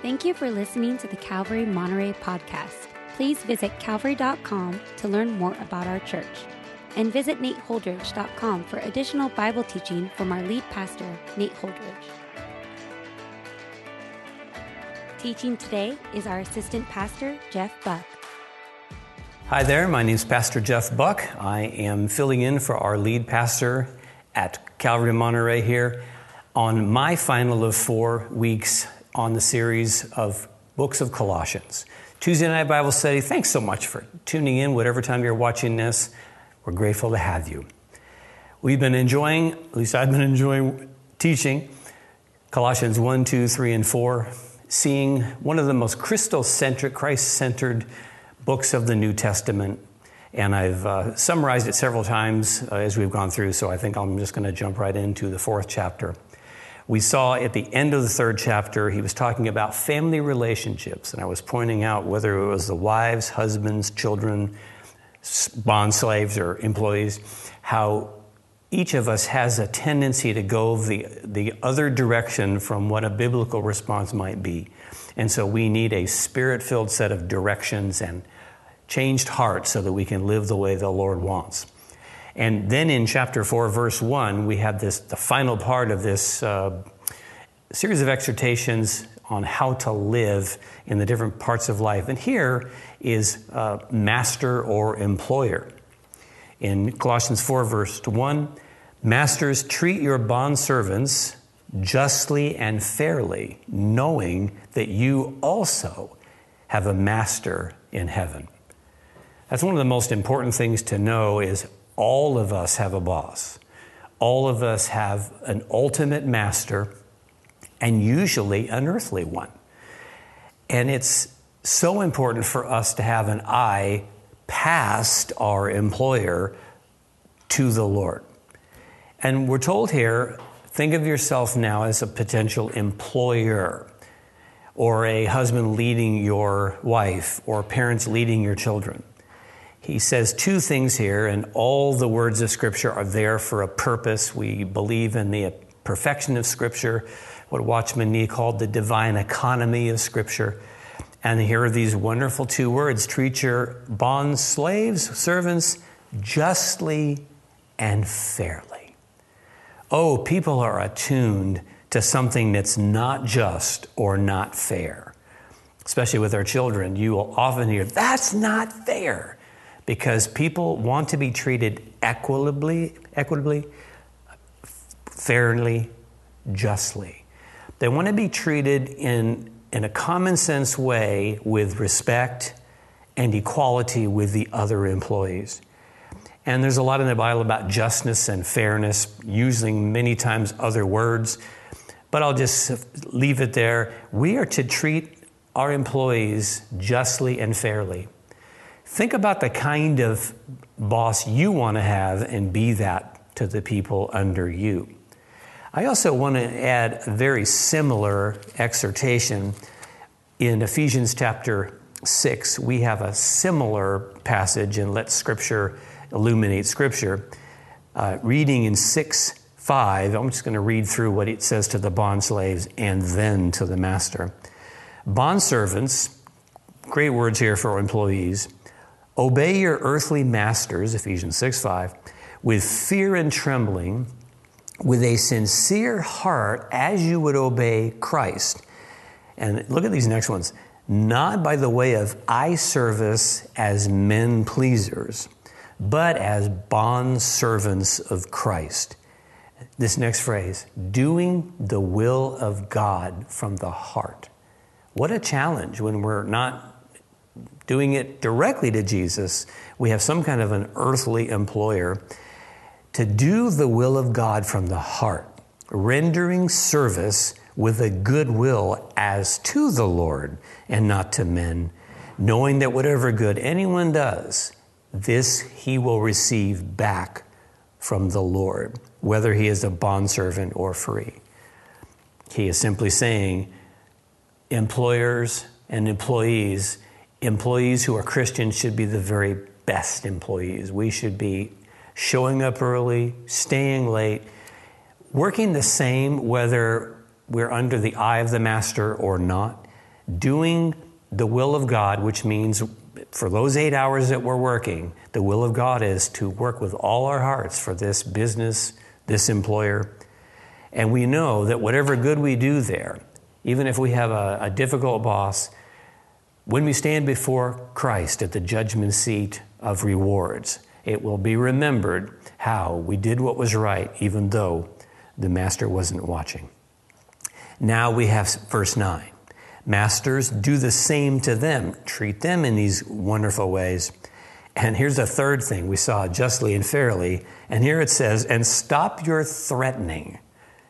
Thank you for listening to the Calvary Monterey podcast. Please visit calvary.com to learn more about our church. And visit nateholdridge.com for additional Bible teaching from our lead pastor, Nate Holdridge. Teaching today is our assistant pastor, Jeff Buck. Hi there, my name is Pastor Jeff Buck. I am filling in for our lead pastor at Calvary Monterey here on my final of four weeks on the series of books of Colossians. Tuesday night Bible study. Thanks so much for tuning in, whatever time you're watching this. We're grateful to have you. We've been enjoying, at least I've been enjoying teaching Colossians 1, 2, 3, and 4, seeing one of the most Christocentric, Christ centered books of the New Testament. And I've uh, summarized it several times uh, as we've gone through, so I think I'm just going to jump right into the fourth chapter. We saw at the end of the third chapter, he was talking about family relationships, and I was pointing out whether it was the wives, husbands, children, bond slaves, or employees, how each of us has a tendency to go the, the other direction from what a biblical response might be. And so we need a spirit filled set of directions and changed hearts so that we can live the way the Lord wants. And then in chapter 4, verse 1, we have this, the final part of this uh, series of exhortations on how to live in the different parts of life. And here is uh, master or employer. In Colossians 4, verse 1, Masters, treat your bondservants justly and fairly, knowing that you also have a master in heaven. That's one of the most important things to know is all of us have a boss. All of us have an ultimate master, and usually an earthly one. And it's so important for us to have an eye past our employer to the Lord. And we're told here think of yourself now as a potential employer, or a husband leading your wife, or parents leading your children he says two things here, and all the words of Scripture are there for a purpose. We believe in the perfection of Scripture, what Watchman Nee called the divine economy of Scripture. And here are these wonderful two words treat your bond slaves, servants, justly and fairly. Oh, people are attuned to something that's not just or not fair. Especially with our children, you will often hear, that's not fair because people want to be treated equitably, equitably, fairly, justly. They want to be treated in, in a common sense way with respect and equality with the other employees. And there's a lot in the Bible about justness and fairness, using many times other words, but I'll just leave it there. We are to treat our employees justly and fairly. Think about the kind of boss you want to have and be that to the people under you. I also want to add a very similar exhortation in Ephesians chapter 6. We have a similar passage, and let Scripture illuminate Scripture. Uh, reading in 6 5, I'm just going to read through what it says to the bond slaves and then to the master. Bond servants, great words here for employees Obey your earthly masters, Ephesians 6 5, with fear and trembling, with a sincere heart, as you would obey Christ. And look at these next ones. Not by the way of eye service as men pleasers, but as bond servants of Christ. This next phrase, doing the will of God from the heart. What a challenge when we're not doing it directly to Jesus, we have some kind of an earthly employer to do the will of God from the heart, rendering service with a good will as to the Lord and not to men, knowing that whatever good anyone does, this he will receive back from the Lord, whether he is a bondservant or free. He is simply saying, employers and employees employees who are Christians should be the very best employees. We should be showing up early, staying late, working the same whether we're under the eye of the master or not, doing the will of God, which means for those eight hours that we're working, the will of God is to work with all our hearts for this business, this employer. And we know that whatever good we do there, even if we have a, a difficult boss, when we stand before Christ at the judgment seat of rewards, it will be remembered how we did what was right, even though the master wasn't watching. Now we have verse 9. Masters, do the same to them. Treat them in these wonderful ways. And here's a third thing we saw justly and fairly. And here it says, and stop your threatening,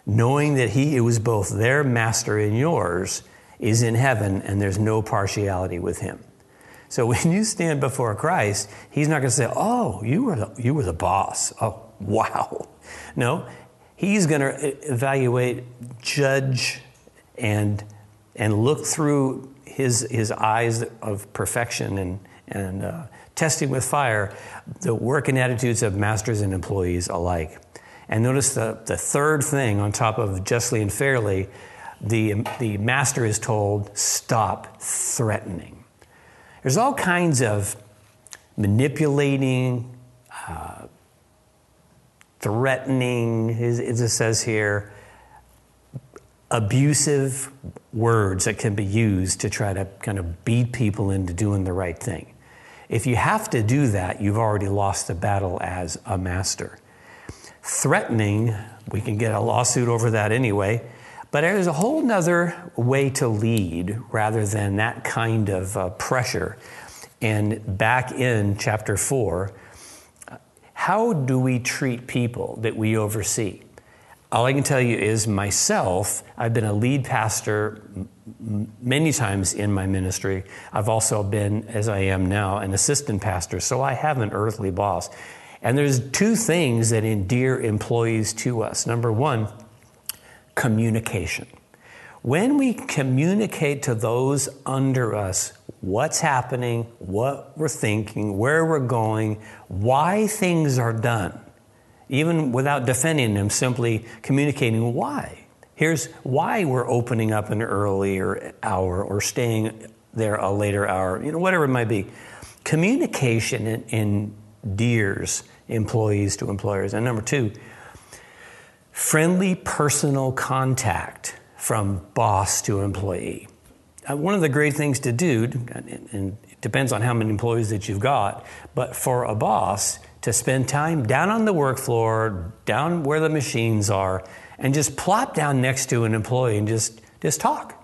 knowing that he who is both their master and yours is in heaven, and there's no partiality with him. So when you stand before Christ, he's not going to say, Oh, you were the, you were the boss. Oh, wow. No, he's going to evaluate, judge, and, and look through his, his eyes of perfection and, and uh, testing with fire the work and attitudes of masters and employees alike. And notice the, the third thing on top of justly and fairly, the, the master is told, stop threatening. There's all kinds of manipulating, uh, threatening, as it says here, abusive words that can be used to try to kind of beat people into doing the right thing. If you have to do that, you've already lost the battle as a master. Threatening, we can get a lawsuit over that anyway, but there's a whole nother way to lead rather than that kind of uh, pressure. And back in chapter 4, how do we treat people that we oversee? All I can tell you is myself, I've been a lead pastor many times in my ministry. I've also been, as I am now, an assistant pastor, so I have an earthly boss. And there's two things that endear employees to us. Number one, communication. When we communicate to those under us what's happening, what we're thinking, where we're going, why things are done, even without defending them, simply communicating why. Here's why we're opening up an earlier hour or staying there a later hour, you know, whatever it might be. Communication endears employees to employers. And number two, friendly personal contact from boss to employee. Uh, one of the great things to do, and it depends on how many employees that you've got, but for a boss to spend time down on the work floor, down where the machines are, and just plop down next to an employee and just, just talk,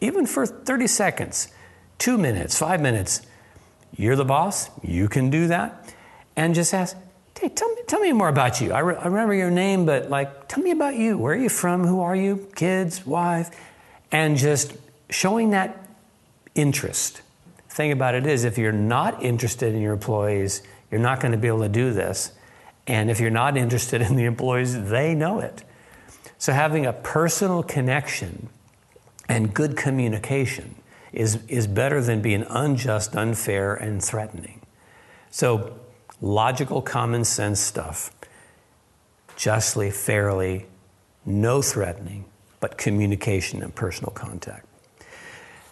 even for 30 seconds, two minutes, five minutes. You're the boss, you can do that, and just ask, Hey, tell me, tell me more about you. I, re- I remember your name, but like, tell me about you. Where are you from? Who are you? Kids, wife? And just showing that interest. The thing about it is, if you're not interested in your employees, you're not going to be able to do this. And if you're not interested in the employees, they know it. So having a personal connection and good communication is, is better than being unjust, unfair, and threatening. So logical, common sense stuff. Justly, fairly, no threatening, but communication and personal contact.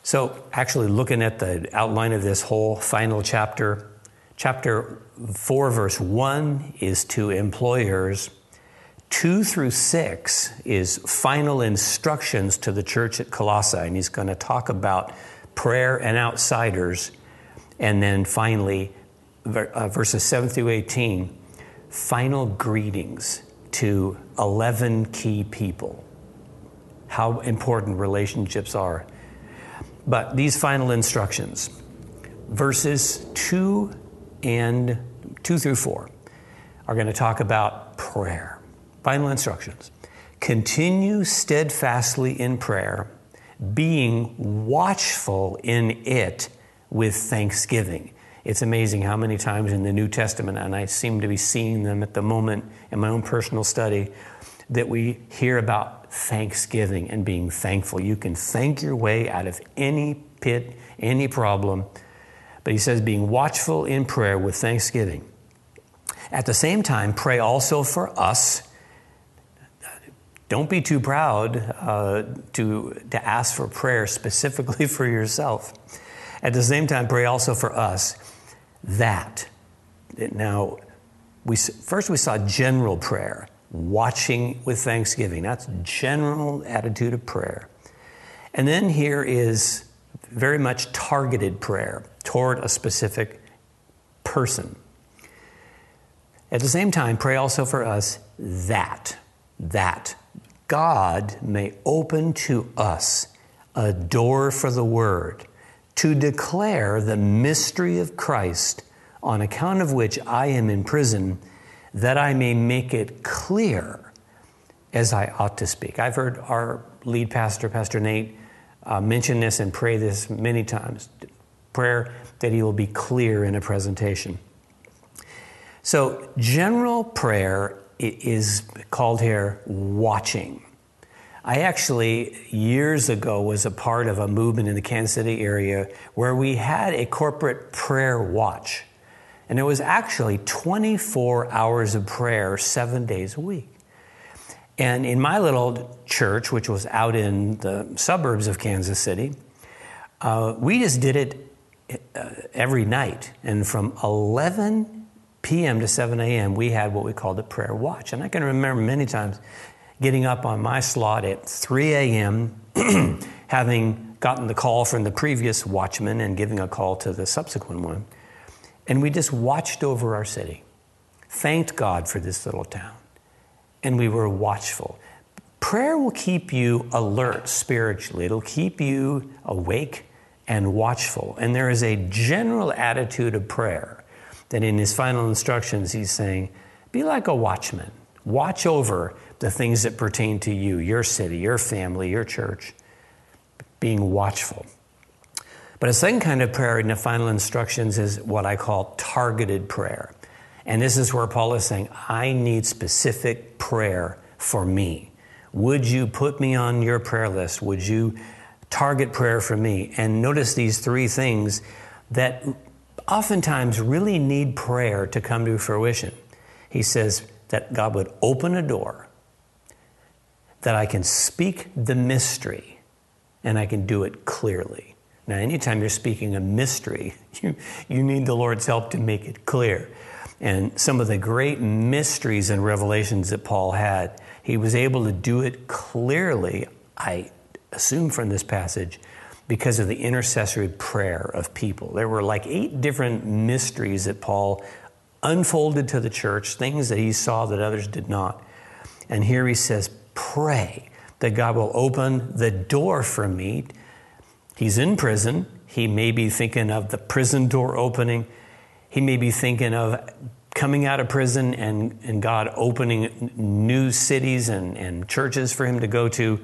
So, actually, looking at the outline of this whole final chapter, chapter 4, verse 1 is to employers. 2 through 6 is final instructions to the church at Colossae, and he's going to talk about prayer and outsiders. And then finally, Uh, verses 7 through 18, final greetings to 11 key people. How important relationships are. But these final instructions, verses 2 and 2 through 4, are going to talk about prayer. Final instructions. Continue steadfastly in prayer, being watchful in it with thanksgiving. It's amazing how many times in the New Testament, and I seem to be seeing them at the moment in my own personal study, that we hear about thanksgiving and being thankful. You can thank your way out of any pit, any problem. But he says, being watchful in prayer with thanksgiving. At the same time, pray also for us. don't be too proud uh, to, to ask for prayer specifically for yourself. At the same time, pray also for us that. Now, we, first we saw general prayer, watching with thanksgiving. That's general attitude of prayer. And then here is very much targeted prayer toward a specific person. At the same time, pray also for us that, that God may open to us a door for the word to declare the mystery of Christ, on account of which I am in prison, that I may make it clear as I ought to speak. I've heard our lead pastor, Pastor Nate, uh, mention this and pray this many times. Prayer that he will be clear in a presentation. So, general prayer is called here watching. I actually, years ago, was a part of a movement in the Kansas City area where we had a corporate prayer watch. And it was actually 24 hours of prayer, seven days a week. And in my little church, which was out in the suburbs of Kansas City, uh, we just did it uh, every night. And from 11 p.m. to 7 a.m., we had what we called a prayer watch. And I can remember many times getting up on my slot at 3 a.m., having gotten the call from the previous watchman and giving a call to the subsequent one. And we just watched over our city, thanked God for this little town, and we were watchful. Prayer will keep you alert spiritually, it'll keep you awake and watchful. And there is a general attitude of prayer that in his final instructions he's saying, be like a watchman, watch over the things that pertain to you, your city, your family, your church, being watchful. But a second kind of prayer in the final instructions is what I call targeted prayer. And this is where Paul is saying, I need specific prayer for me. Would you put me on your prayer list? Would you target prayer for me? And notice these three things that oftentimes really need prayer to come to fruition. He says that God would open a door that I can speak the mystery and I can do it clearly. Now, anytime you're speaking a mystery, you, you need the Lord's help to make it clear. And some of the great mysteries and revelations that Paul had, he was able to do it clearly, I assume from this passage, because of the intercessory prayer of people. There were like eight different mysteries that Paul unfolded to the church, things that he saw that others did not. And here he says, pray that God will open the door for me. He's in prison. He may be thinking of the prison door opening. He may be thinking of coming out of prison and, and God opening new cities and, and churches for him to go to.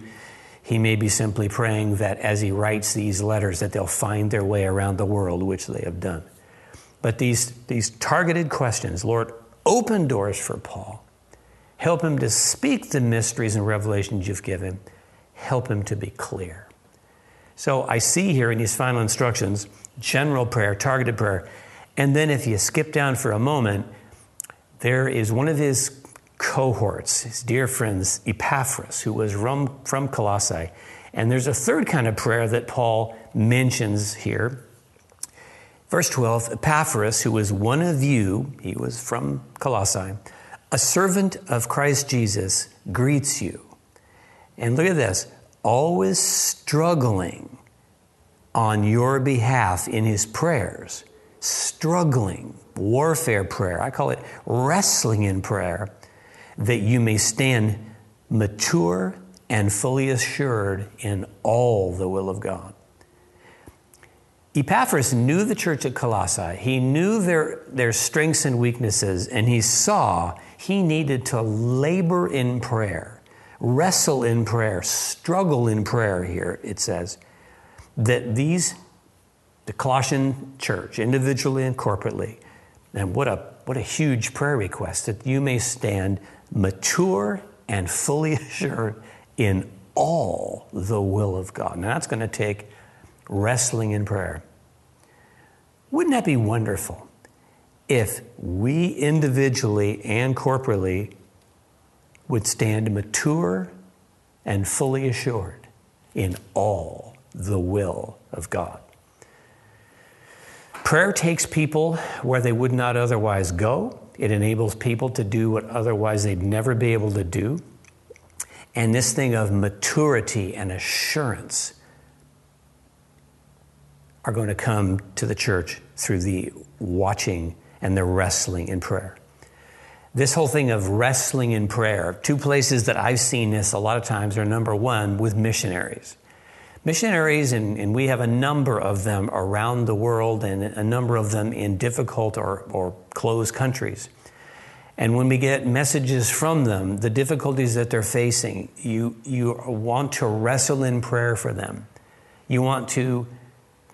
He may be simply praying that as he writes these letters that they'll find their way around the world, which they have done. But these, these targeted questions, Lord, open doors for Paul. Help him to speak the mysteries and revelations you've given. Help him to be clear. So I see here in these final instructions general prayer, targeted prayer. And then if you skip down for a moment, there is one of his cohorts, his dear friends, Epaphras, who was from, from Colossae. And there's a third kind of prayer that Paul mentions here. Verse 12 Epaphras, who was one of you, he was from Colossae a servant of Christ Jesus greets you. And look at this always struggling on your behalf in his prayers, struggling, warfare prayer. I call it wrestling in prayer, that you may stand mature and fully assured in all the will of God. Epaphras knew the church at Colossae. He knew their, their strengths and weaknesses, and he saw he needed to labor in prayer, wrestle in prayer, struggle in prayer here, it says, that these, the Colossian church, individually and corporately, and what a, what a huge prayer request, that you may stand mature and fully assured in all the will of God. Now that's going to take wrestling in prayer. Wouldn't that be wonderful? if we individually and corporately would stand mature and fully assured in all the will of God. Prayer takes people where they would not otherwise go. It enables people to do what otherwise they'd never be able to do. And this thing of maturity and assurance are going to come to the church through the watching and the wrestling in prayer. This whole thing of wrestling in prayer, two places that I've seen this a lot of times are number one, with missionaries. Missionaries, and, and we have a number of them around the world and a number of them in difficult or, or closed countries. And when we get messages from them, the difficulties that they're facing, you, you want to wrestle in prayer for them. You want to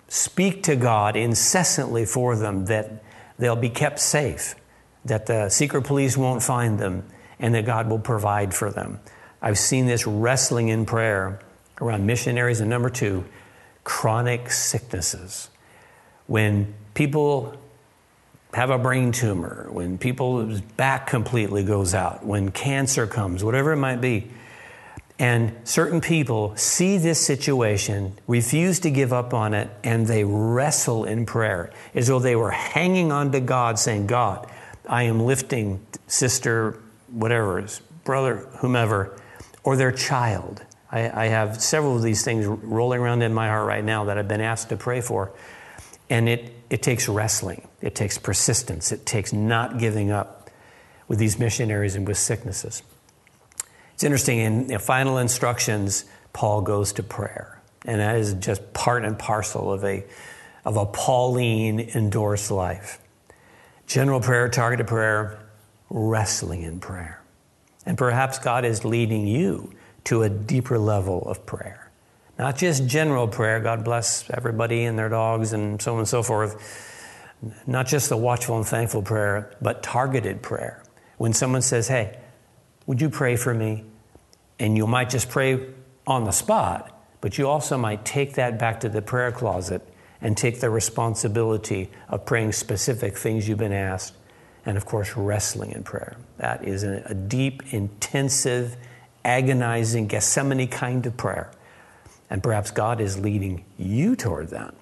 speak to God incessantly for them that they'll be kept safe, that the secret police won't find them, and that God will provide for them. I've seen this wrestling in prayer around missionaries. And number two, chronic sicknesses. When people have a brain tumor, when people's back completely goes out, when cancer comes, whatever it might be, and certain people see this situation, refuse to give up on it, and they wrestle in prayer as though they were hanging on to God, saying, God, I am lifting sister, whatever, brother, whomever, or their child. I, I have several of these things rolling around in my heart right now that I've been asked to pray for. And it, it takes wrestling, it takes persistence, it takes not giving up with these missionaries and with sicknesses. It's interesting, in the final instructions, Paul goes to prayer. And that is just part and parcel of a, of a Pauline endorsed life. General prayer, targeted prayer, wrestling in prayer. And perhaps God is leading you to a deeper level of prayer. Not just general prayer, God bless everybody and their dogs and so on and so forth. Not just the watchful and thankful prayer, but targeted prayer. When someone says, Hey, would you pray for me? And you might just pray on the spot, but you also might take that back to the prayer closet and take the responsibility of praying specific things you've been asked, and of course, wrestling in prayer. That is a deep, intensive, agonizing, Gethsemane kind of prayer. And perhaps God is leading you toward that.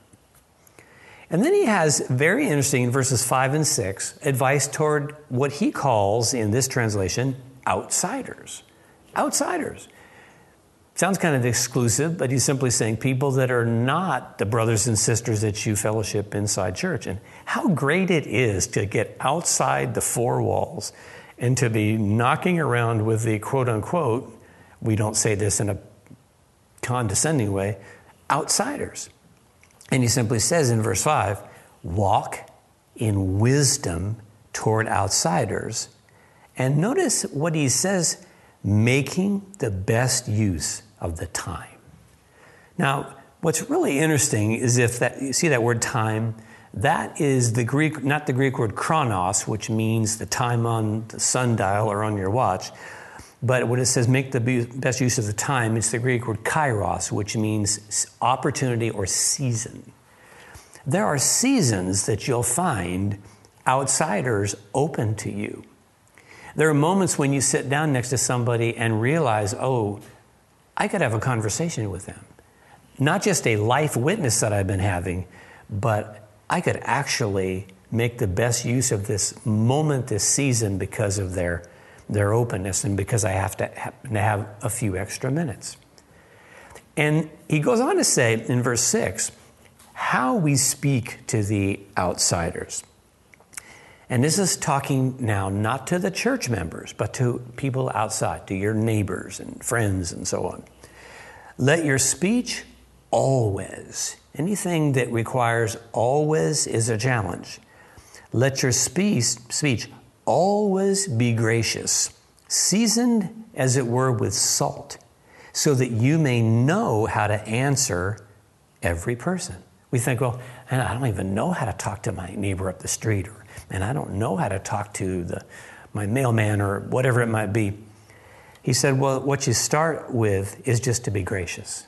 And then he has, very interesting, in verses 5 and 6, advice toward what he calls, in this translation, outsiders. Outsiders. Sounds kind of exclusive, but he's simply saying people that are not the brothers and sisters that you fellowship inside church. And how great it is to get outside the four walls and to be knocking around with the quote unquote, we don't say this in a condescending way, outsiders. And he simply says in verse 5 walk in wisdom toward outsiders. And notice what he says making the best use of the time. Now, what's really interesting is if that you see that word time, that is the Greek, not the Greek word chronos, which means the time on the sundial or on your watch, but when it says make the best use of the time, it's the Greek word kairos, which means opportunity or season. There are seasons that you'll find outsiders open to you. There are moments when you sit down next to somebody and realize, oh, I could have a conversation with them. Not just a life witness that I've been having, but I could actually make the best use of this moment, this season, because of their, their openness and because I have to have a few extra minutes. And he goes on to say in verse 6 how we speak to the outsiders. And this is talking now not to the church members, but to people outside, to your neighbors and friends and so on. Let your speech always, anything that requires always is a challenge. Let your speech, speech always be gracious, seasoned as it were with salt, so that you may know how to answer every person. We think, well, I don't even know how to talk to my neighbor up the street or and I don't know how to talk to the, my mailman or whatever it might be. He said, Well, what you start with is just to be gracious,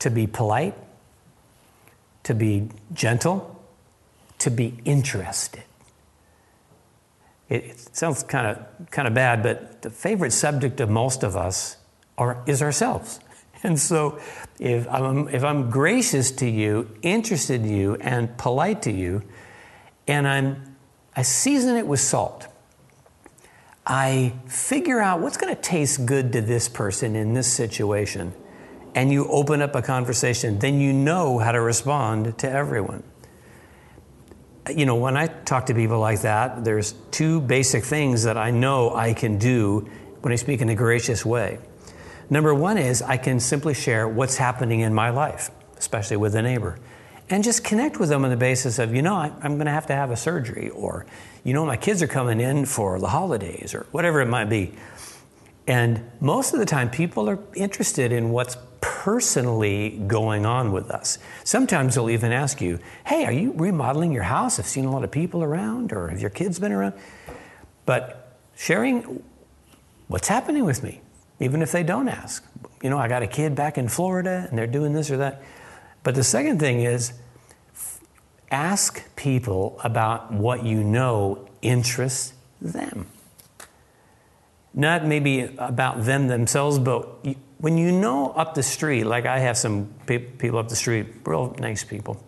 to be polite, to be gentle, to be interested. It, it sounds kind of, kind of bad, but the favorite subject of most of us are, is ourselves. And so if I'm, if I'm gracious to you, interested in you, and polite to you, and I'm, I season it with salt, I figure out what's going to taste good to this person in this situation, and you open up a conversation, then you know how to respond to everyone. You know, when I talk to people like that, there's two basic things that I know I can do when I speak in a gracious way. Number one is I can simply share what's happening in my life, especially with a neighbor, and just connect with them on the basis of, you know, I'm going to have to have a surgery, or, you know, my kids are coming in for the holidays, or whatever it might be. And most of the time, people are interested in what's personally going on with us. Sometimes they'll even ask you, Hey, are you remodeling your house? I've seen a lot of people around, or have your kids been around? But sharing what's happening with me, even if they don't ask. You know, I got a kid back in Florida and they're doing this or that. But the second thing is ask people about what you know interests them. Not maybe about them themselves, but when you know up the street, like I have some people up the street, real nice people,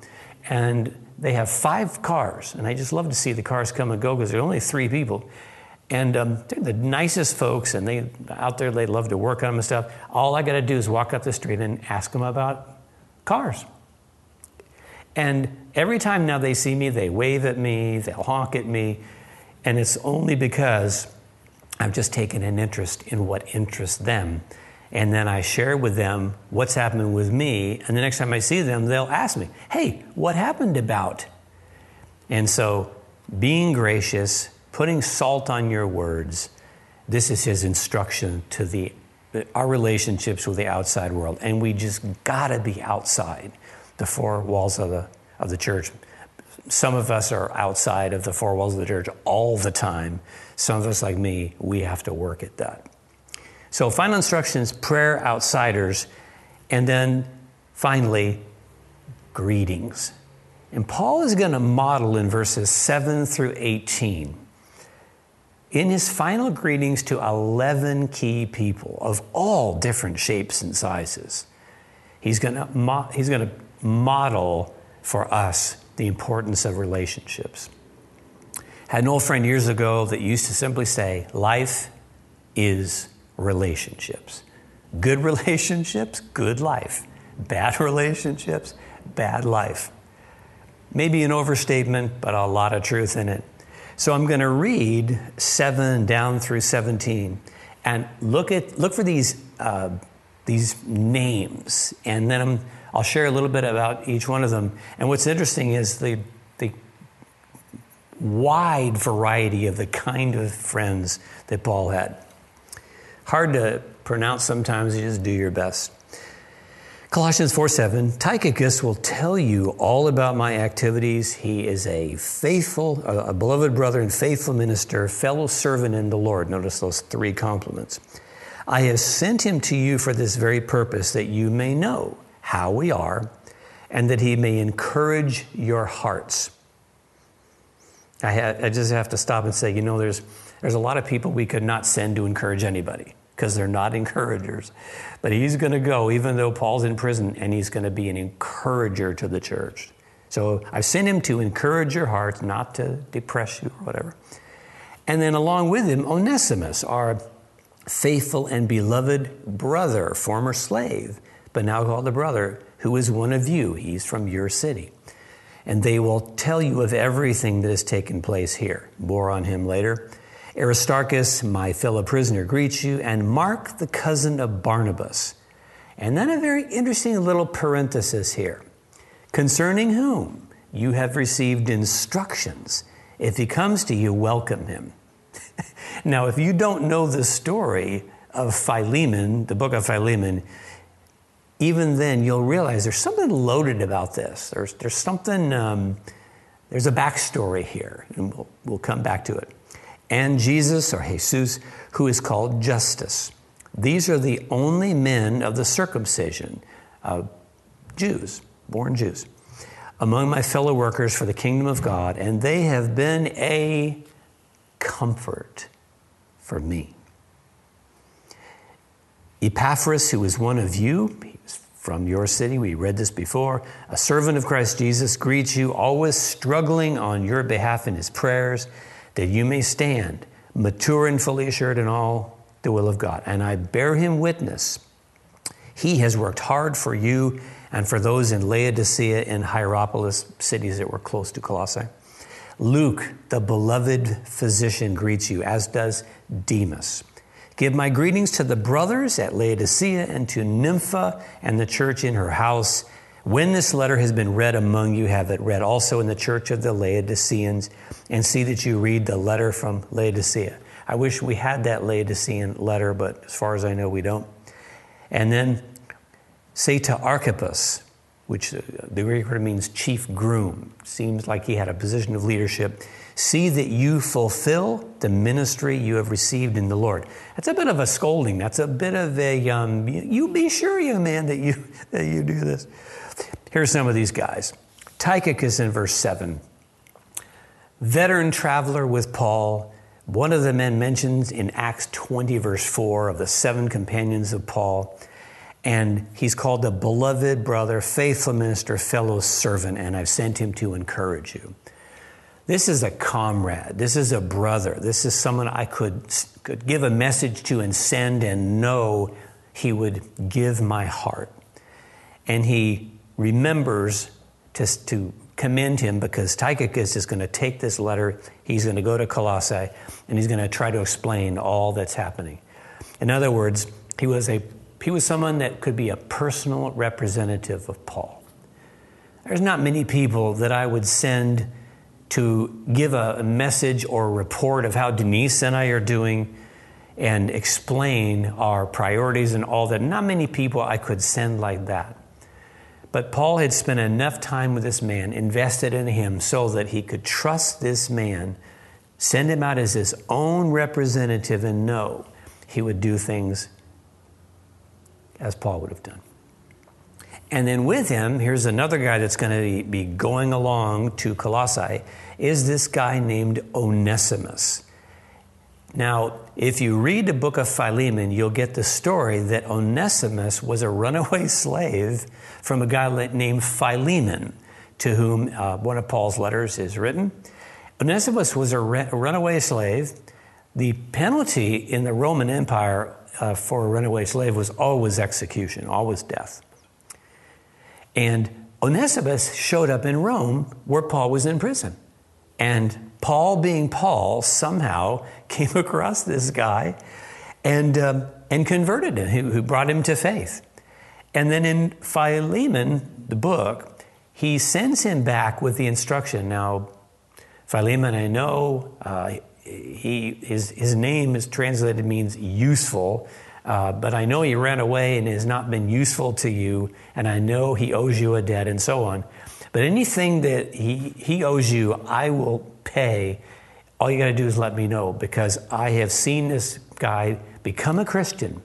and they have five cars, and I just love to see the cars come and go because there are only three people. And um, they're the nicest folks, and they out there they love to work on them and stuff. All I got to do is walk up the street and ask them about cars. And every time now they see me, they wave at me, they'll honk at me, and it's only because I've just taken an interest in what interests them. And then I share with them what's happening with me, and the next time I see them, they'll ask me, "Hey, what happened about?" And so, being gracious putting salt on your words. This is his instruction to the our relationships with the outside world, and we just gotta be outside the four walls of the of the church. Some of us are outside of the four walls of the church all the time. Some of us, like me, we have to work at that. So, final instructions prayer outsiders, and then finally, greetings. And Paul is going to model in verses 7 through 18 in his final greetings to 11 key people of all different shapes and sizes, he's going mo- he's to model for us the importance of relationships. Had an old friend years ago that used to simply say, Life is relationships. Good relationships, good life. Bad relationships, bad life. Maybe an overstatement, but a lot of truth in it. So I'm going to read 7 down through 17 and look, at, look for these, uh, these names. And then I'm, I'll share a little bit about each one of them. And what's interesting is the, the wide variety of the kind of friends that Paul had. Hard to pronounce sometimes, you just do your best. Colossians 4 7, Tychicus will tell you all about my activities. He is a faithful, a, beloved brother and faithful minister, fellow servant in the Lord. Notice those three compliments. I have sent him to you for this very purpose, that you may know how we are, and that he may encourage your hearts. I, I just have to stop and say, you know, there's, there's a lot of people we could not send to encourage anybody because they're not encouragers. But he's going to go, even though Paul's in prison, and he's going to be an encourager to the church. So I've sent him to encourage your hearts, not to depress you or whatever. And then along with him, Onesimus, our faithful and beloved brother, former slave, but now called a brother, who is one of you. He's from your city. And they will tell you of everything that has taken place here. More on him later. Aristarchus, my fellow prisoner, greets you, and Mark, the cousin of Barnabas. And then a very interesting little parenthesis here concerning whom you have received instructions. If he comes to you, welcome him. now, if you don't know the story of Philemon, the book of Philemon, even then you'll realize there's something loaded about this. There's, there's something, um, there's a backstory here, and we'll, we'll come back to it and Jesus, or Jesus, who is called Justus. These are the only men of the circumcision, uh, Jews, born Jews, among my fellow workers for the kingdom of God, and they have been a comfort for me. Epaphras, who is one of you, from your city, we read this before, a servant of Christ Jesus greets you, always struggling on your behalf in his prayers, that you may stand mature and fully assured in all the will of God. And I bear him witness. He has worked hard for you and for those in Laodicea and Hierapolis, cities that were close to Colossae. Luke, the beloved physician, greets you, as does Demas. Give my greetings to the brothers at Laodicea and to Nympha and the church in her house. When this letter has been read among you, have it read also in the church of the Laodiceans, and see that you read the letter from Laodicea. I wish we had that Laodicean letter, but as far as I know, we don't. And then say to Archippus, which uh, the Greek word means chief groom, seems like he had a position of leadership. See that you fulfill the ministry you have received in the Lord. That's a bit of a scolding. That's a bit of a um, you be sure, young man, that you that you do this. Here's some of these guys. Tychicus in verse seven, veteran traveler with Paul. One of the men mentioned in Acts 20, verse 4, of the seven companions of Paul and he's called a beloved brother, faithful minister, fellow servant, and I've sent him to encourage you. This is a comrade. This is a brother. This is someone I could, could give a message to and send and know he would give my heart. And he remembers to, to commend him because Tychicus is going to take this letter, he's going to go to Colossae, and he's going to try to explain all that's happening. In other words, he was a he was someone that could be a personal representative of Paul. There's not many people that I would send to give a message or a report of how Denise and I are doing and explain our priorities and all that. Not many people I could send like that. But Paul had spent enough time with this man, invested in him, so that he could trust this man, send him out as his own representative, and know he would do things as Paul would have done. And then with him, here's another guy that's going to be going along to Colossae, is this guy named Onesimus. Now, if you read the book of Philemon, you'll get the story that Onesimus was a runaway slave from a guy named Philemon, to whom uh, one of Paul's letters is written. Onesimus was a, runaway slave. The penalty in the Roman Empire uh, for a runaway slave was always execution, always death. And Onesimus showed up in Rome where Paul was in prison. And Paul, being Paul, somehow came across this guy and, um, and converted him, who, brought him to faith. And then in Philemon, the book, he sends him back with the instruction. Now, Philemon, I know uh, he, his, his name is translated means useful, uh, but I know he ran away and has not been useful to you, and I know he owes you a debt, and so on. But anything that he, he owes you, I will pay. All you got to do is let me know because I have seen this guy become a Christian.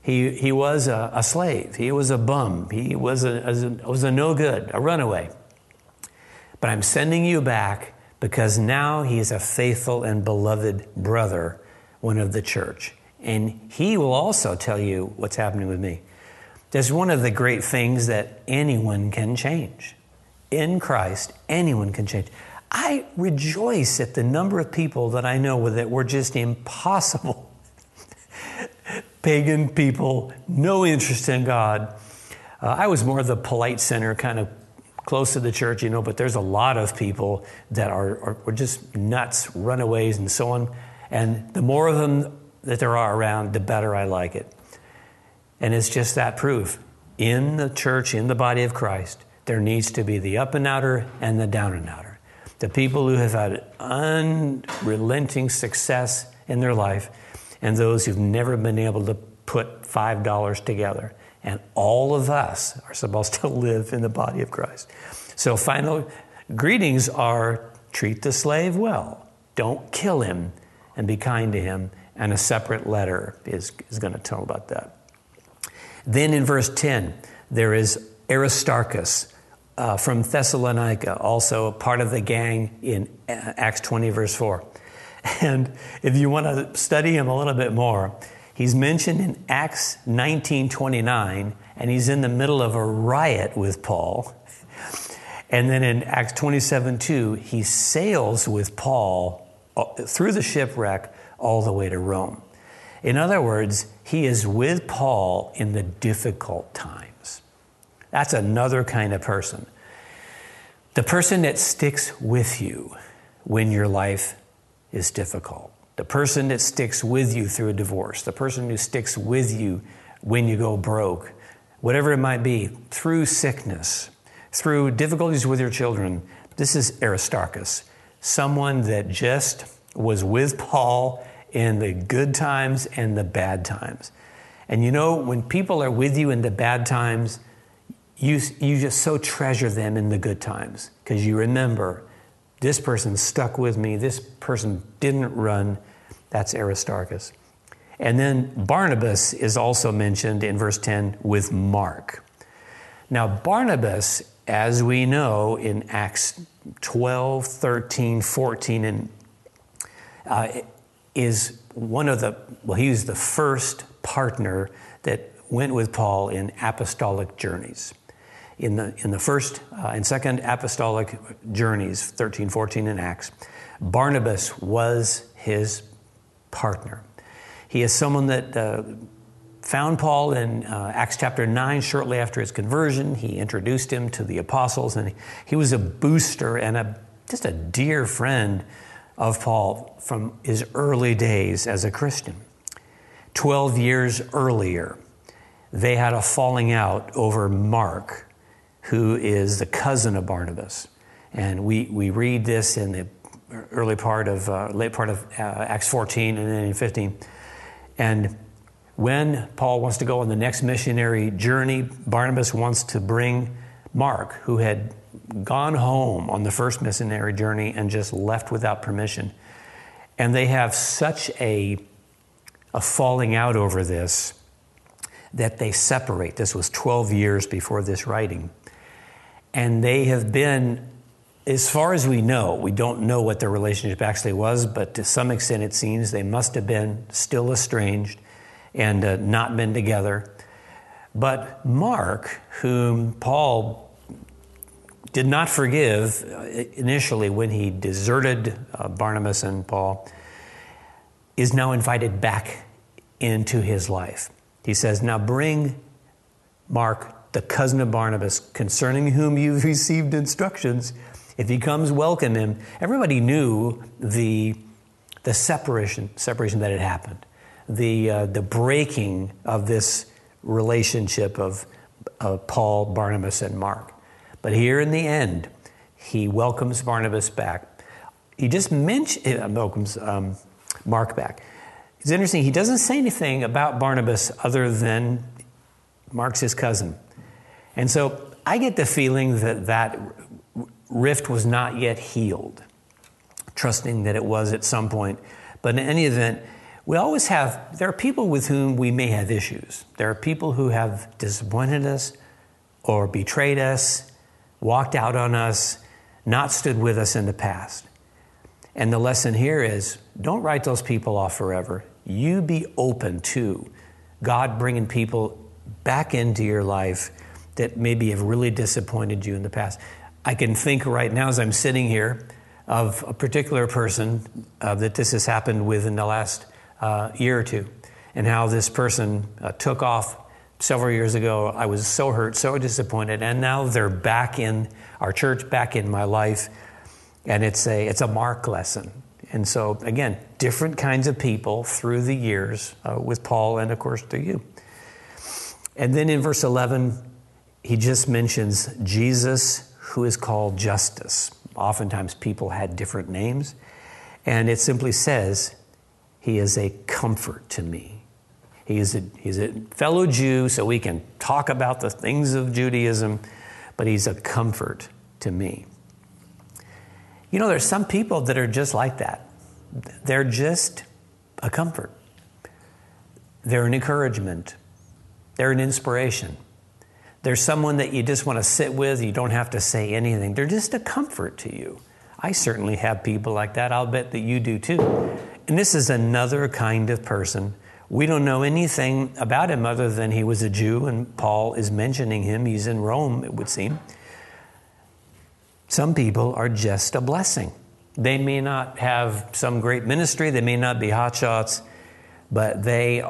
He, he was a, a slave, he was a bum, he was a, a, was a no good, a runaway. But I'm sending you back because now he is a faithful and beloved brother, one of the church. And he will also tell you what's happening with me. That's one of the great things that anyone can change. In Christ, anyone can change. I rejoice at the number of people that I know that were just impossible. Pagan people, no interest in God. Uh, I was more of the polite center kind of close to the church, you know, but there's a lot of people that are, are, are just nuts, runaways, and so on. And the more of them that there are around, the better I like it. And it's just that proof. In the church, in the body of Christ, there needs to be the up and outer and the down and outer. The people who have had unrelenting success in their life, and those who've never been able to put $5 together. And all of us are supposed to live in the body of Christ. So, final greetings are treat the slave well, don't kill him, and be kind to him. And a separate letter is, is going to tell about that. Then in verse 10, there is Aristarchus uh, from Thessalonica, also part of the gang in Acts 20, verse 4. And if you want to study him a little bit more, He's mentioned in Acts 19:29 and he's in the middle of a riot with Paul. And then in Acts 27 2, he sails with Paul uh, through the shipwreck all the way to Rome. In other words, he is with Paul in the difficult times. That's another kind of person. The person that sticks with you when your life is difficult. The person that sticks with you through a divorce. The person who sticks with you when you go broke. Whatever it might be, through sickness, through difficulties with your children. This is Aristarchus, someone that just was with Paul in the good times and the bad times. And you know, when people are with you in the bad times, you, you just so treasure them in the good times because you remember this person stuck with me, this person didn't run. That's Aristarchus. And then Barnabas is also mentioned in verse 10 with Mark. Now, Barnabas, as we know in Acts 12, 13, 14, and uh, is one of the, well, he was the first partner that went with Paul in apostolic journeys. In the, in the first uh, and second apostolic journeys, 13, 14, and Acts, Barnabas was his partner. He is someone that uh, found Paul in uh, Acts chapter 9 shortly after his conversion. He introduced him to the apostles, and he was a booster and a, just a dear friend of Paul from his early days as a Christian. Twelve years earlier, they had a falling out over Mark, who is the cousin of Barnabas. And we, we read this in the early part of, uh, late part of uh, Acts 14 and then in 15. And when Paul wants to go on the next missionary journey, Barnabas wants to bring Mark, who had gone home on the first missionary journey and just left without permission. And they have such a, a falling out over this that they separate. This was 12 years before this writing. And they have been, as far as we know, we don't know what their relationship actually was, but to some extent it seems they must have been still estranged and uh, not been together. But Mark, whom Paul did not forgive uh, initially when he deserted uh, Barnabas and Paul, is now invited back into his life. He says, Now bring Mark, the cousin of Barnabas, concerning whom you've received instructions. If he comes, welcome him. Everybody knew the, the separation, separation that had happened, the, uh, the breaking of this relationship of, of Paul, Barnabas, and Mark. But here in the end, he welcomes Barnabas back. He just mentions, uh, welcomes um, Mark back. It's interesting, he doesn't say anything about Barnabas other than Mark's his cousin. And so I get the feeling that that rift was not yet healed, trusting that it was at some point. But in any event, we always have, there are people with whom we may have issues. There are people who have disappointed us or betrayed us walked out on us, not stood with us in the past. And the lesson here is don't write those people off forever. You be open to God bringing people back into your life that maybe have really disappointed you in the past. I can think right now as I'm sitting here of a particular person uh, that this has happened with in the last uh, year or two, and how this person uh, took off several years ago, I was so hurt, so disappointed, and now they're back in our church, back in my life, and it's a it's a mark lesson. And so again, different kinds of people through the years uh, with Paul, and of course through you. And then in verse eleven, he just mentions Jesus, who is called Justus. Oftentimes, people had different names, and it simply says, "He is a comfort to me." He's a, he's a fellow Jew, so we can talk about the things of Judaism, but he's a comfort to me. You know, there's some people that are just like that. They're just a comfort, they're an encouragement, they're an inspiration. There's someone that you just want to sit with, you don't have to say anything. They're just a comfort to you. I certainly have people like that. I'll bet that you do too. And this is another kind of person We don't know anything about him other than he was a Jew, and Paul is mentioning him. He's in Rome, it would seem. Some people are just a blessing. They may not have some great ministry, they may not be hotshots, but they,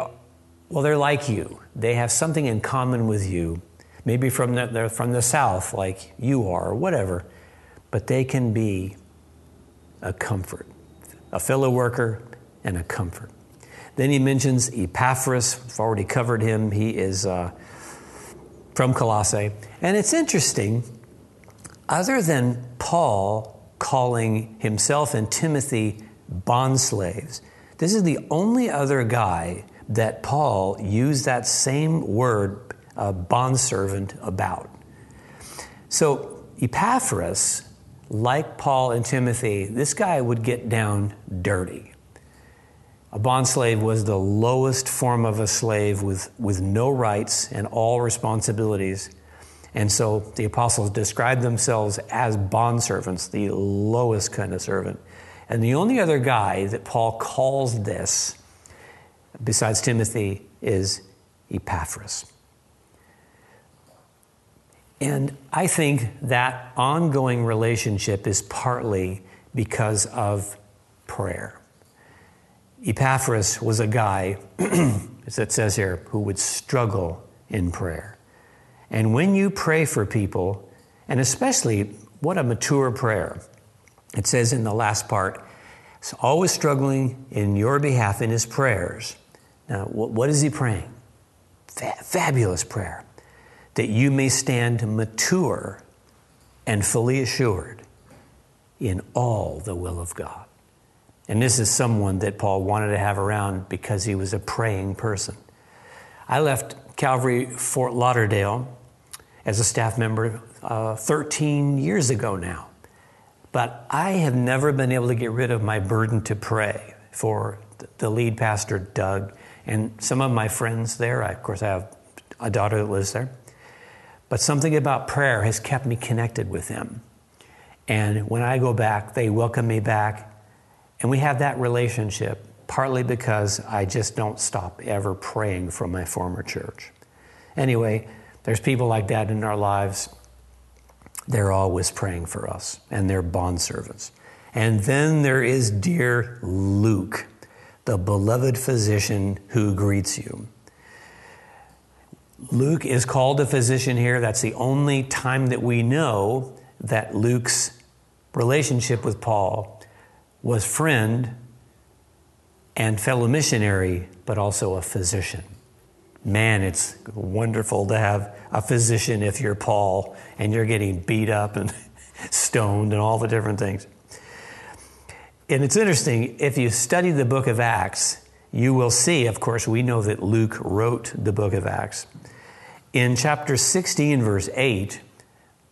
well, they're like you. They have something in common with you. Maybe from the, they're from the South, like you are, or whatever, but they can be a comfort, a fellow worker and a comfort. Then he mentions Epaphras. I've already covered him. He is uh, from Colossae. And it's interesting, other than Paul calling himself and Timothy bondslaves, this is the only other guy that Paul used that same word, uh, bondservant, about. So Epaphras, like Paul and Timothy, this guy would get down dirty. A bond slave was the lowest form of a slave with, with no rights and all responsibilities. And so the apostles described themselves as bond servants, the lowest kind of servant. And the only other guy that Paul calls this, besides Timothy, is Epaphras. And I think that ongoing relationship is partly because of prayer. Epaphras was a guy, as it says here, who would struggle in prayer. And when you pray for people, and especially what a mature prayer, it says in the last part, it's always struggling in your behalf in his prayers. Now, what is he praying? fabulous prayer. That you may stand mature and fully assured in all the will of God. And this is someone that Paul wanted to have around because he was a praying person. I left Calvary Fort Lauderdale as a staff member uh, 13 years ago now. But I have never been able to get rid of my burden to pray for the lead pastor, Doug, and some of my friends there. I, of course, I have a daughter that lives there. But something about prayer has kept me connected with them. And when I go back, they welcome me back and we have that relationship partly because I just don't stop ever praying for my former church. Anyway, there's people like that in our lives. They're always praying for us, and they're bondservants. And then there is dear Luke, the beloved physician who greets you. Luke is called a physician here. That's the only time that we know that Luke's relationship with Paul was friend and fellow missionary, but also a physician. Man, it's wonderful to have a physician if you're Paul and you're getting beat up and stoned and all the different things. And it's interesting, if you study the book of Acts, you will see, of course, we know that Luke wrote the book of Acts. In chapter 16, verse 8,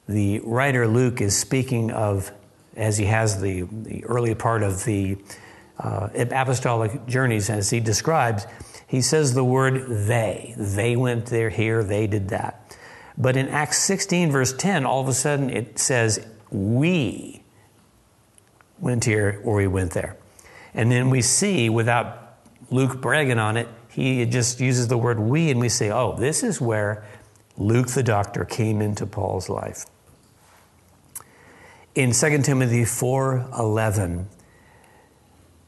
the writer Luke is speaking of as he has the, the early part of the uh, apostolic journeys, as he describes, he says the word they. They went there, here, they did that. But in Acts 16, verse 10, all of a sudden it says, we went here or we went there. And then we see, without Luke bragging on it, he just uses the word we, and we say, oh, this is where Luke the doctor came into Paul's life in 2 Timothy 4:11,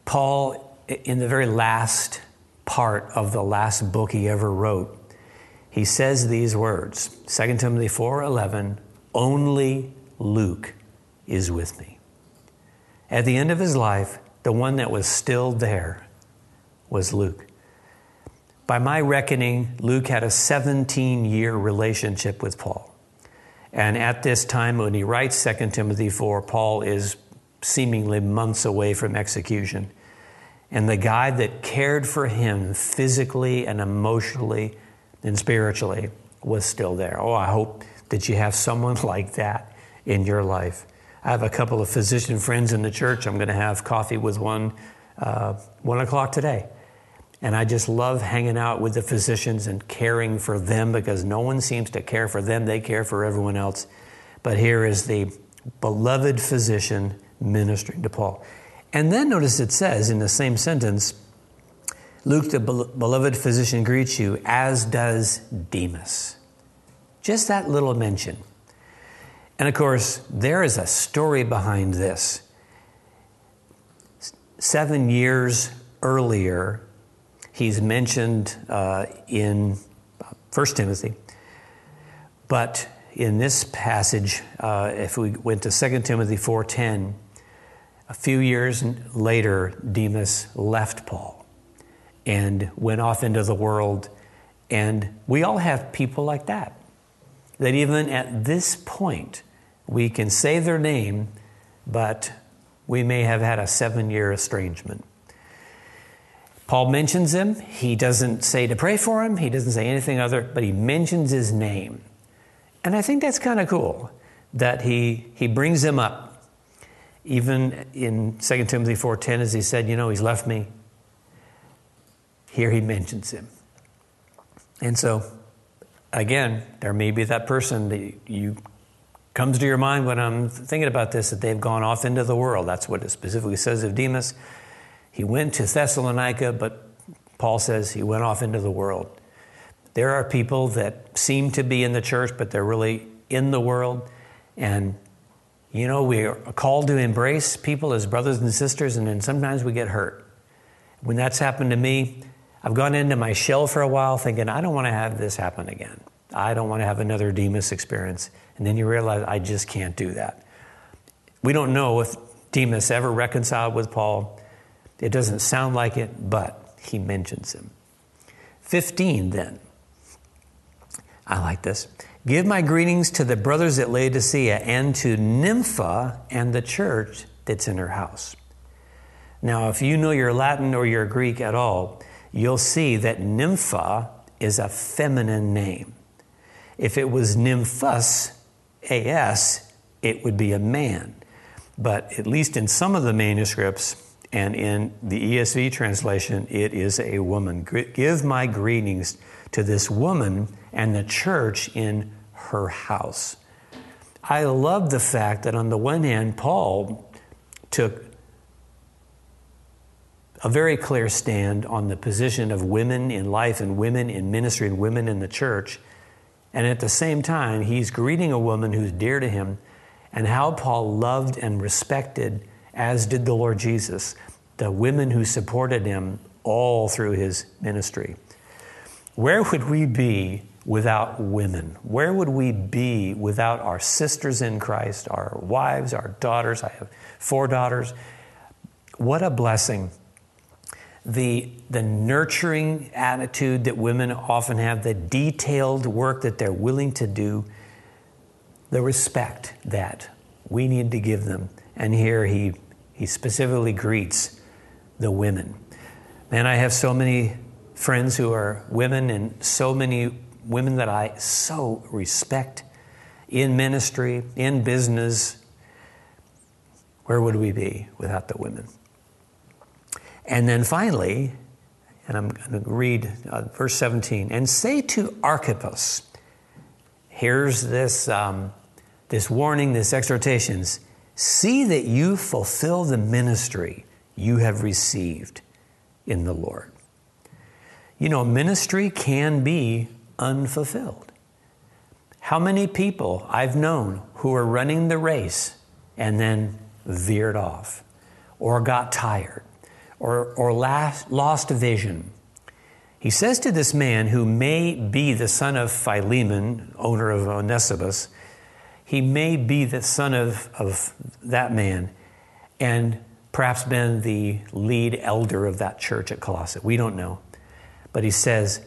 Paul in the very last part of the last book he ever wrote, he says these words, 2 Timothy 4:11, only Luke is with me. At the end of his life, the one that was still there was Luke. By my reckoning, Luke had a 17 year relationship with Paul. And at this time, when he writes 2 Timothy 4, Paul is seemingly months away from execution. And the guy that cared for him physically and emotionally and spiritually was still there. Oh, I hope that you have someone like that in your life. I have a couple of physician friends in the church. I'm going to have coffee with one uh, one o'clock today. And I just love hanging out with the physicians and caring for them because no one seems to care for them. They care for everyone else. But here is the beloved physician ministering to Paul. And then notice it says in the same sentence, Luke, the beloved physician, greets you, as does Demas. Just that little mention. And of course, there is a story behind this. Seven years earlier, he's mentioned uh, in 1 Timothy. But in this passage, uh, if we went to 2 Timothy 4.10, a few years later, Demas left Paul and went off into the world. And we all have people like that. That even at this point, we can say their name, but we may have had a seven year estrangement. Paul mentions him. He doesn't say to pray for him, he doesn't say anything other, but he mentions his name. And I think that's kind of cool that he, he brings him up. Even in 2 Timothy 4.10, as he said, you know, he's left me. Here he mentions him. And so, again, there may be that person that you comes to your mind when I'm thinking about this that they've gone off into the world. That's what it specifically says of Demas. He went to Thessalonica, but Paul says he went off into the world. There are people that seem to be in the church, but they're really in the world. And, you know, we are called to embrace people as brothers and sisters, and then sometimes we get hurt. When that's happened to me, I've gone into my shell for a while thinking, I don't want to have this happen again. I don't want to have another Demas experience. And then you realize, I just can't do that. We don't know if Demas ever reconciled with Paul. It doesn't sound like it, but he mentions him. 15 then. I like this. Give my greetings to the brothers at Laodicea and to Nympha and the church that's in her house. Now, if you know your Latin or your Greek at all, you'll see that Nympha is a feminine name. If it was Nymphas, AS, it would be a man. But at least in some of the manuscripts and in the ESV translation, it is a woman. Give my greetings to this woman and the church in her house. I love the fact that on the one hand, Paul took a very clear stand on the position of women in life and women in ministry and women in the church. And at the same time, he's greeting a woman who's dear to him, and how Paul loved and respected, as did the Lord Jesus, the women who supported him all through his ministry. Where would we be without women? Where would we be without our sisters in Christ, our wives, our daughters? I have four daughters. What a blessing the, the nurturing attitude that women often have, the detailed work that they're willing to do, the respect that we need to give them. And here he, he specifically greets the women. Man, I have so many friends who are women and so many women that I so respect in ministry, in business. Where would we be without the women? And then finally, and I'm going to read uh, verse 17, and say to Archippus, here's this, um, this warning, this exhortations see that you fulfill the ministry you have received in the Lord. You know, ministry can be unfulfilled. How many people I've known who are running the race and then veered off or got tired or, or last, lost vision. He says to this man who may be the son of Philemon, owner of Onesimus, he may be the son of, of that man and perhaps been the lead elder of that church at Colossae. We don't know. But he says,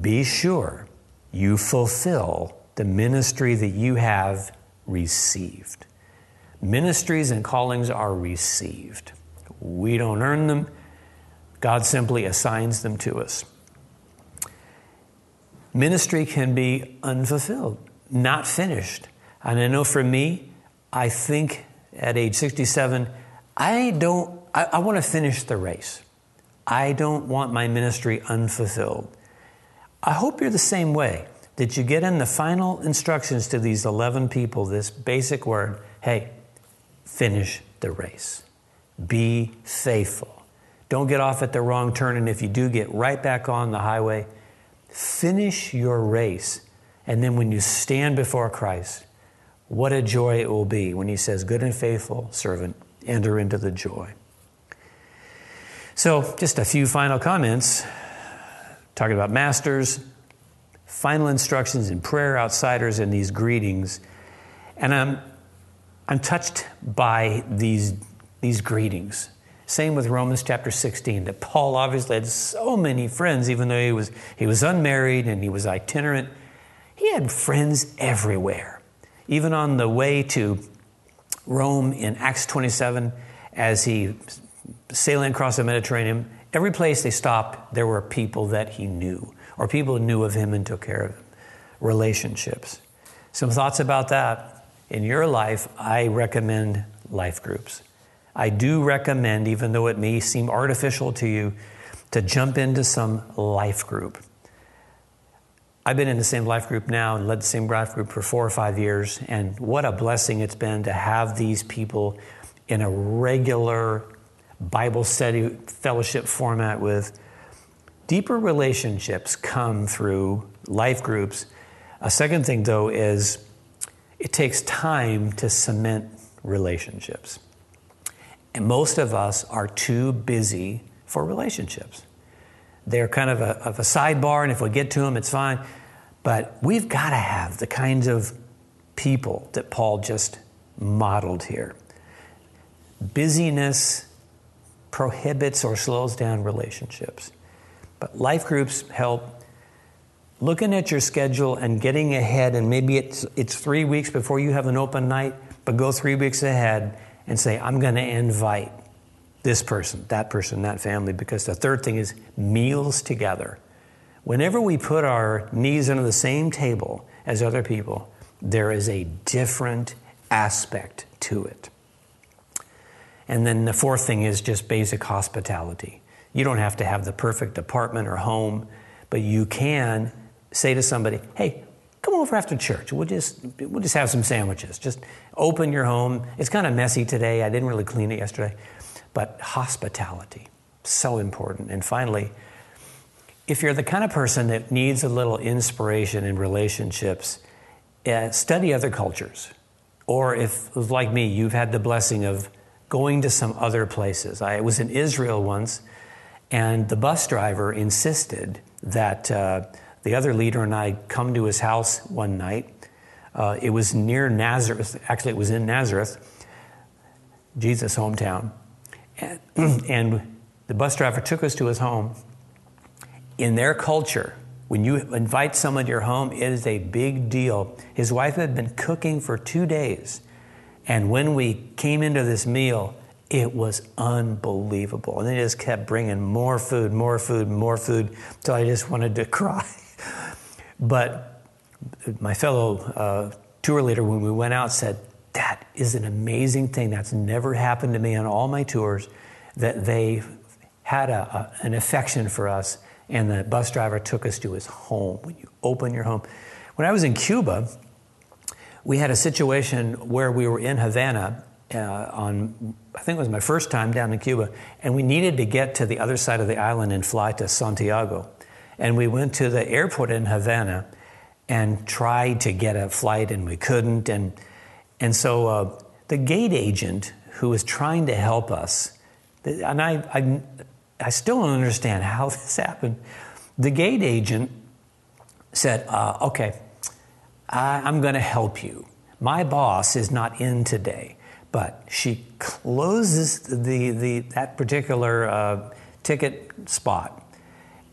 Be sure you fulfill the ministry that you have received. Ministries and callings are received. We don't earn them, God simply assigns them to us. Ministry can be unfulfilled, not finished. And I know for me, I think at age 67, I don't, I, I want to finish the race. I don't want my ministry unfulfilled. I hope you're the same way, that you get in the final instructions to these 11 people this basic word hey, finish the race. Be faithful. Don't get off at the wrong turn. And if you do, get right back on the highway. Finish your race. And then when you stand before Christ, what a joy it will be when he says, Good and faithful servant, enter into the joy. So, just a few final comments talking about masters, final instructions in prayer, outsiders, and these greetings. And I'm, I'm touched by these, these greetings. Same with Romans chapter 16, that Paul obviously had so many friends, even though he was, he was unmarried and he was itinerant. He had friends everywhere. Even on the way to Rome in Acts 27, as he sailing across the Mediterranean, every place they stopped, there were people that he knew, or people who knew of him and took care of him. Relationships. Some thoughts about that. In your life, I recommend life groups. I do recommend, even though it may seem artificial to you, to jump into some life group. I've been in the same life group now and led the same life group for four or five years, and what a blessing it's been to have these people in a regular Bible study fellowship format with. Deeper relationships come through life groups. A second thing, though, is it takes time to cement relationships. And most of us are too busy for relationships. They're kind of a, of a sidebar, and if we get to them, it's fine. But we've got to have the kinds of people that Paul just modeled here. Busyness prohibits or slows down relationships. But life groups help looking at your schedule and getting ahead, and maybe it's, it's three weeks before you have an open night, but go three weeks ahead and say, I'm going to invite this person, that person, that family, because the third thing is meals together. Whenever we put our knees under the same table as other people, there is a different aspect to it. And then the fourth thing is just basic hospitality. You don't have to have the perfect apartment or home, but you can say to somebody, hey, come over after church. We'll just, we'll just have some sandwiches. Just open your home. It's kind of messy today. I didn't really clean it yesterday. But hospitality, so important. And finally, if you're the kind of person that needs a little inspiration in relationships, uh, study other cultures. Or if, like me, you've had the blessing of going to some other places. I was in Israel once, and the bus driver insisted that uh, the other leader and I come to his house one night. Uh, it was near Nazareth, actually, it was in Nazareth, Jesus' hometown. And, the bus driver took us to his home in their culture, when you invite someone to your home, it is a big deal. His wife had been cooking for two days. And when we came into this meal, it was unbelievable. And they just kept bringing more food, more food, more food, until I just wanted to cry. but my fellow uh, tour leader, when we went out, said, That is an amazing thing. That's never happened to me on all my tours, that they had a, a, an affection for us and the bus driver took us to his home. When you open your home. When I was in Cuba, we had a situation where we were in Havana uh, on, I think it was my first time down in Cuba, and we needed to get to the other side of the island and fly to Santiago. And we went to the airport in Havana and tried to get a flight, and we couldn't. And, and so uh, the gate agent who was trying to help us, and I, I I still don't understand how this happened. The gate agent said, uh, Okay, I, am going to help you. My boss is not in today, but she closes the, the, that particular uh, ticket spot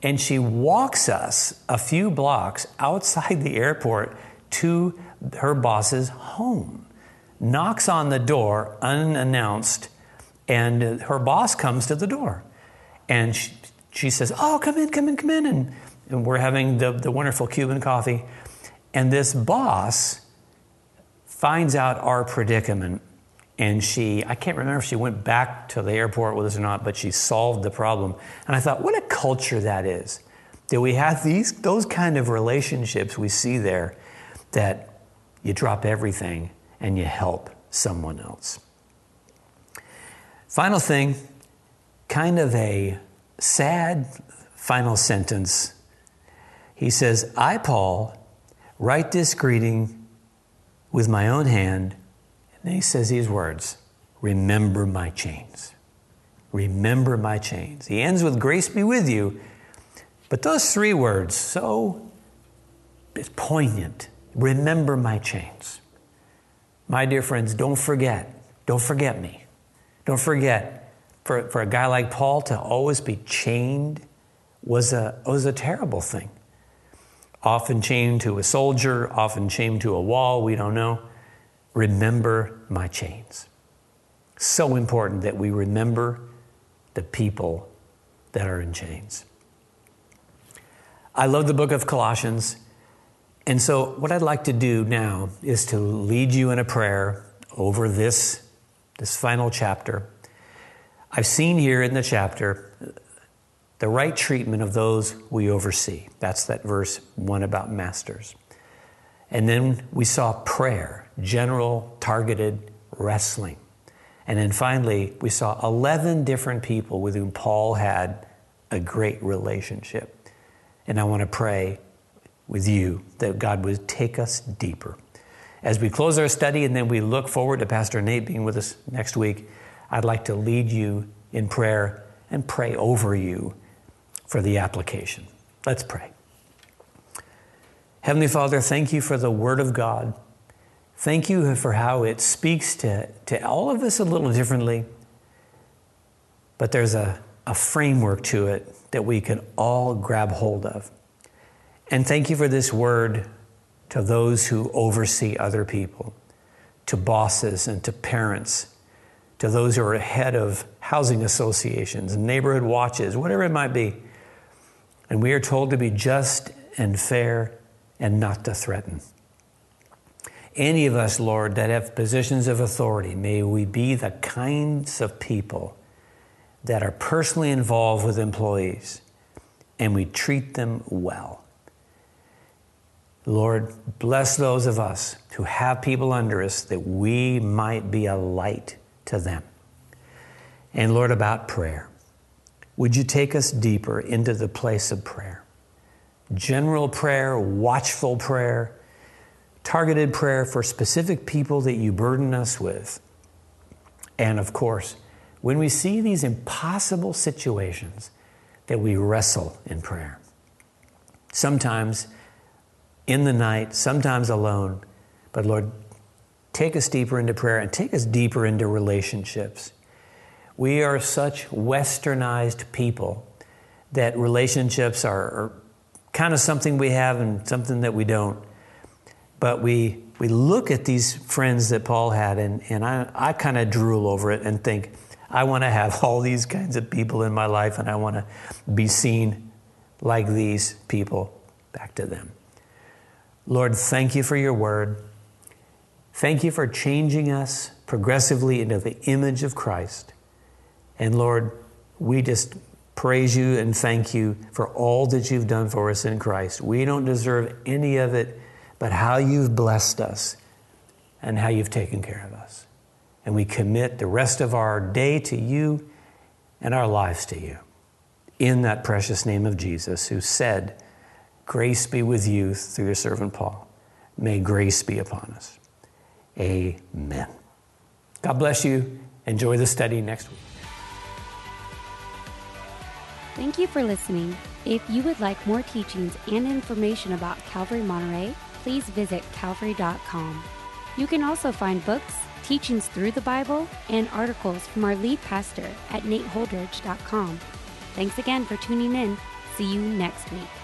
and she walks us a few blocks outside the airport to her boss's home, knocks on the door unannounced, and her boss comes to the door. And she, she says, Oh, come in, come in, come in. And, and we're having the, the wonderful Cuban coffee. And this boss finds out our predicament. And she, I can't remember if she went back to the airport with us or not, but she solved the problem. And I thought, what a culture that is. That we have these, those kind of relationships we see there that you drop everything and you help someone else. Final thing kind of a sad final sentence. He says, I, Paul, write this greeting with my own hand. And then he says these words Remember my chains. Remember my chains. He ends with grace be with you. But those three words, so poignant. Remember my chains. My dear friends, don't forget. Don't forget me. Don't forget, for, for a guy like Paul to always be chained was a, was a terrible thing. Often chained to a soldier, often chained to a wall, we don't know. Remember my chains. So important that we remember the people that are in chains. I love the book of Colossians. And so, what I'd like to do now is to lead you in a prayer over this, this final chapter. I've seen here in the chapter the right treatment of those we oversee. That's that verse one about masters. And then we saw prayer, general, targeted wrestling. And then finally, we saw 11 different people with whom Paul had a great relationship. And I want to pray with you that God would take us deeper. As we close our study and then we look forward to Pastor Nate being with us next week, I'd like to lead you in prayer and pray over you for the application. Let's pray. Heavenly Father, thank you for the Word of God. Thank you for how it speaks to, to all of us a little differently, but there's a, a framework to it that we can all grab hold of. And thank you for this word to those who oversee other people, to bosses and to parents, to those who are head of housing associations, neighborhood watches, whatever it might be. And we are told to be just and fair and not to threaten. Any of us, Lord, that have positions of authority, may we be the kinds of people that are personally involved with employees and we treat them well. Lord, bless those of us who have people under us that we might be a light to them. And Lord, about prayer, would you take us deeper into the place of prayer? General prayer, watchful prayer, targeted prayer for specific people that you burden us with. And of course, when we see these impossible situations, that we wrestle in prayer. Sometimes in the night, sometimes alone. But Lord, take us deeper into prayer and take us deeper into relationships. We are such westernized people that relationships are, are kind of something we have and something that we don't. But we, we look at these friends that Paul had, and, and I, I kind of drool over it and think, I want to have all these kinds of people in my life, and I want to be seen like these people. Back to them. Lord, thank you for your word. Thank you for changing us progressively into the image of Christ. And Lord, we just praise you and thank you for all that you've done for us in Christ. We don't deserve any of it, but how you've blessed us and how you've taken care of us. And we commit the rest of our day to you and our lives to you. In that precious name of Jesus, who said, Grace be with you through your servant Paul. May grace be upon us. Amen. God bless you. Enjoy the study next week. Thank you for listening. If you would like more teachings and information about Calvary Monterey, please visit calvary.com. You can also find books, teachings through the Bible, and articles from our lead pastor at nateholdridge.com. Thanks again for tuning in. See you next week.